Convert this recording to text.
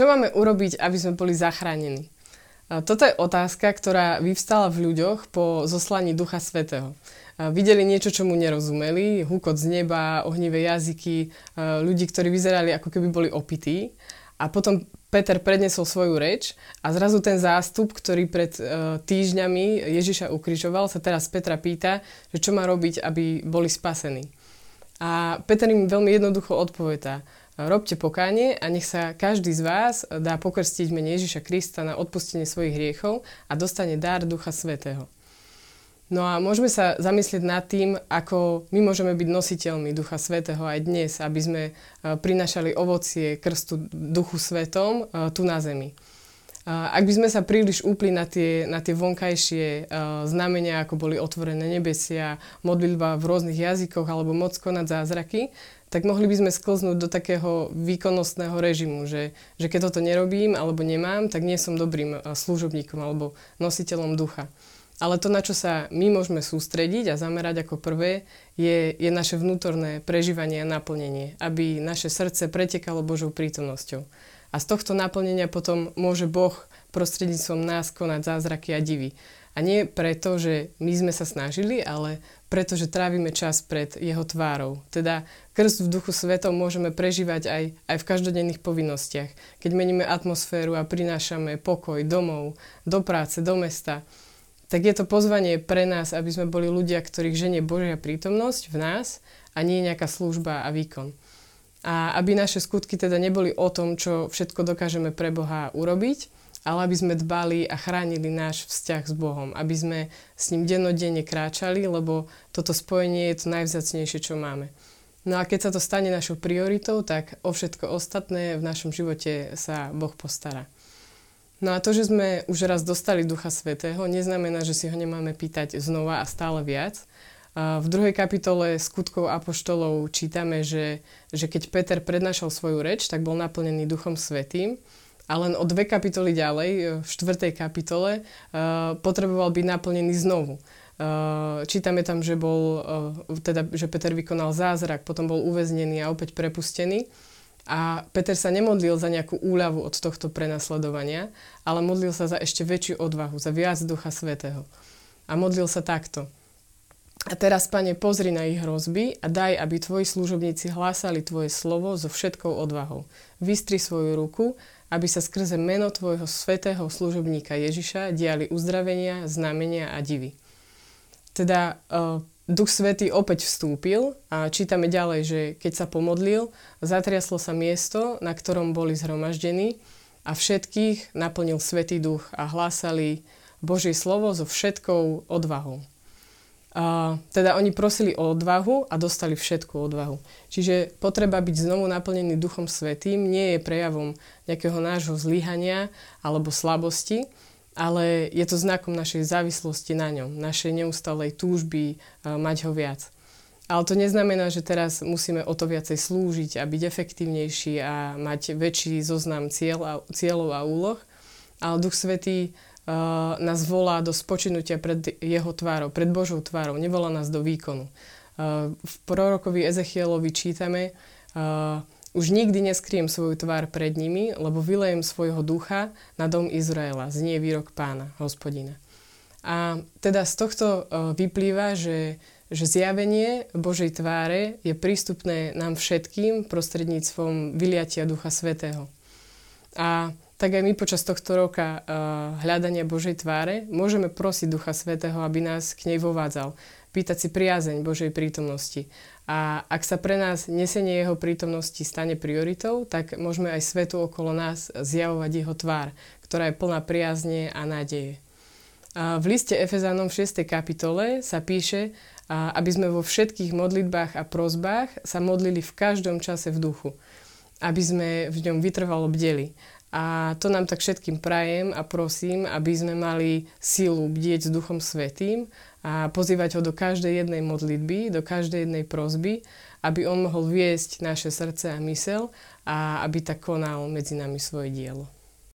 Čo máme urobiť, aby sme boli zachránení? Toto je otázka, ktorá vyvstala v ľuďoch po zoslaní Ducha Svetého. Videli niečo, čo mu nerozumeli, húkot z neba, ohnivé jazyky, ľudí, ktorí vyzerali ako keby boli opití. A potom Peter prednesol svoju reč a zrazu ten zástup, ktorý pred týždňami Ježiša ukrižoval, sa teraz Petra pýta, že čo má robiť, aby boli spasení. A Peter im veľmi jednoducho odpovedá robte pokánie a nech sa každý z vás dá pokrstiť mene Ježiša Krista na odpustenie svojich hriechov a dostane dar Ducha Svetého. No a môžeme sa zamyslieť nad tým, ako my môžeme byť nositeľmi Ducha Svetého aj dnes, aby sme e, prinašali ovocie krstu Duchu Svetom e, tu na zemi. Ak by sme sa príliš upli na tie, na tie vonkajšie uh, znamenia, ako boli otvorené nebesia, modlitba v rôznych jazykoch alebo moc konať zázraky, tak mohli by sme sklznúť do takého výkonnostného režimu, že, že keď toto nerobím alebo nemám, tak nie som dobrým eh, služobníkom alebo nositeľom ducha. Ale to, na čo sa my môžeme sústrediť a zamerať ako prvé, je, je naše vnútorné prežívanie a naplnenie, aby naše srdce pretekalo Božou prítomnosťou. A z tohto naplnenia potom môže Boh prostredníctvom nás konať zázraky a divy. A nie preto, že my sme sa snažili, ale preto, že trávime čas pred jeho tvárou. Teda krst v duchu svetom môžeme prežívať aj, aj v každodenných povinnostiach. Keď meníme atmosféru a prinášame pokoj domov, do práce, do mesta, tak je to pozvanie pre nás, aby sme boli ľudia, ktorých ženie Božia prítomnosť v nás a nie nejaká služba a výkon. A aby naše skutky teda neboli o tom, čo všetko dokážeme pre Boha urobiť, ale aby sme dbali a chránili náš vzťah s Bohom, aby sme s ním dennodenne kráčali, lebo toto spojenie je to najvzácnejšie, čo máme. No a keď sa to stane našou prioritou, tak o všetko ostatné v našom živote sa Boh postará. No a to, že sme už raz dostali Ducha Svetého, neznamená, že si ho nemáme pýtať znova a stále viac. V druhej kapitole skutkov apoštolov čítame, že, že keď Peter prednášal svoju reč, tak bol naplnený Duchom Svetým a len o dve kapitoly ďalej, e, v štvrtej kapitole, e, potreboval byť naplnený znovu. E, čítame tam, že, bol, teda, že Peter vykonal zázrak, potom bol uväznený a opäť prepustený. A Peter sa nemodlil za nejakú úľavu od tohto prenasledovania, ale modlil sa za ešte väčšiu odvahu, za viac Ducha Svetého. A modlil sa takto. A teraz, Pane, pozri na ich hrozby a daj, aby tvoji služobníci hlásali tvoje slovo so všetkou odvahou. Vystri svoju ruku aby sa skrze meno tvojho svetého služobníka Ježiša diali uzdravenia, znamenia a divy. Teda uh, Duch Svetý opäť vstúpil a čítame ďalej, že keď sa pomodlil, zatriaslo sa miesto, na ktorom boli zhromaždení a všetkých naplnil Svetý Duch a hlásali Božie slovo so všetkou odvahou. A, teda oni prosili o odvahu a dostali všetku odvahu. Čiže potreba byť znovu naplnený Duchom Svetým nie je prejavom nejakého nášho zlyhania alebo slabosti, ale je to znakom našej závislosti na ňom, našej neustalej túžby a, mať ho viac. Ale to neznamená, že teraz musíme o to viacej slúžiť a byť efektívnejší a mať väčší zoznam cieľ a, cieľov a úloh. Ale Duch Svetý nás volá do spočinutia pred jeho tvárou, pred Božou tvárou, nevolá nás do výkonu. Uh, v prorokovi Ezechielovi čítame, uh, už nikdy neskriem svoju tvár pred nimi, lebo vylejem svojho ducha na dom Izraela, znie výrok pána, hospodina. A teda z tohto vyplýva, že, že zjavenie Božej tváre je prístupné nám všetkým prostredníctvom vyliatia Ducha Svetého. A tak aj my počas tohto roka uh, hľadania Božej tváre môžeme prosiť Ducha Svetého, aby nás k nej vovádzal. Pýtať si priazeň Božej prítomnosti. A ak sa pre nás nesenie jeho prítomnosti stane prioritou, tak môžeme aj svetu okolo nás zjavovať jeho tvár, ktorá je plná priazne a nádeje. A v liste Efezánom v 6. kapitole sa píše, aby sme vo všetkých modlitbách a prozbách sa modlili v každom čase v duchu, aby sme v ňom vytrvalo bdeli a to nám tak všetkým prajem a prosím, aby sme mali sílu bdieť s Duchom Svetým a pozývať ho do každej jednej modlitby, do každej jednej prozby, aby on mohol viesť naše srdce a mysel a aby tak konal medzi nami svoje dielo.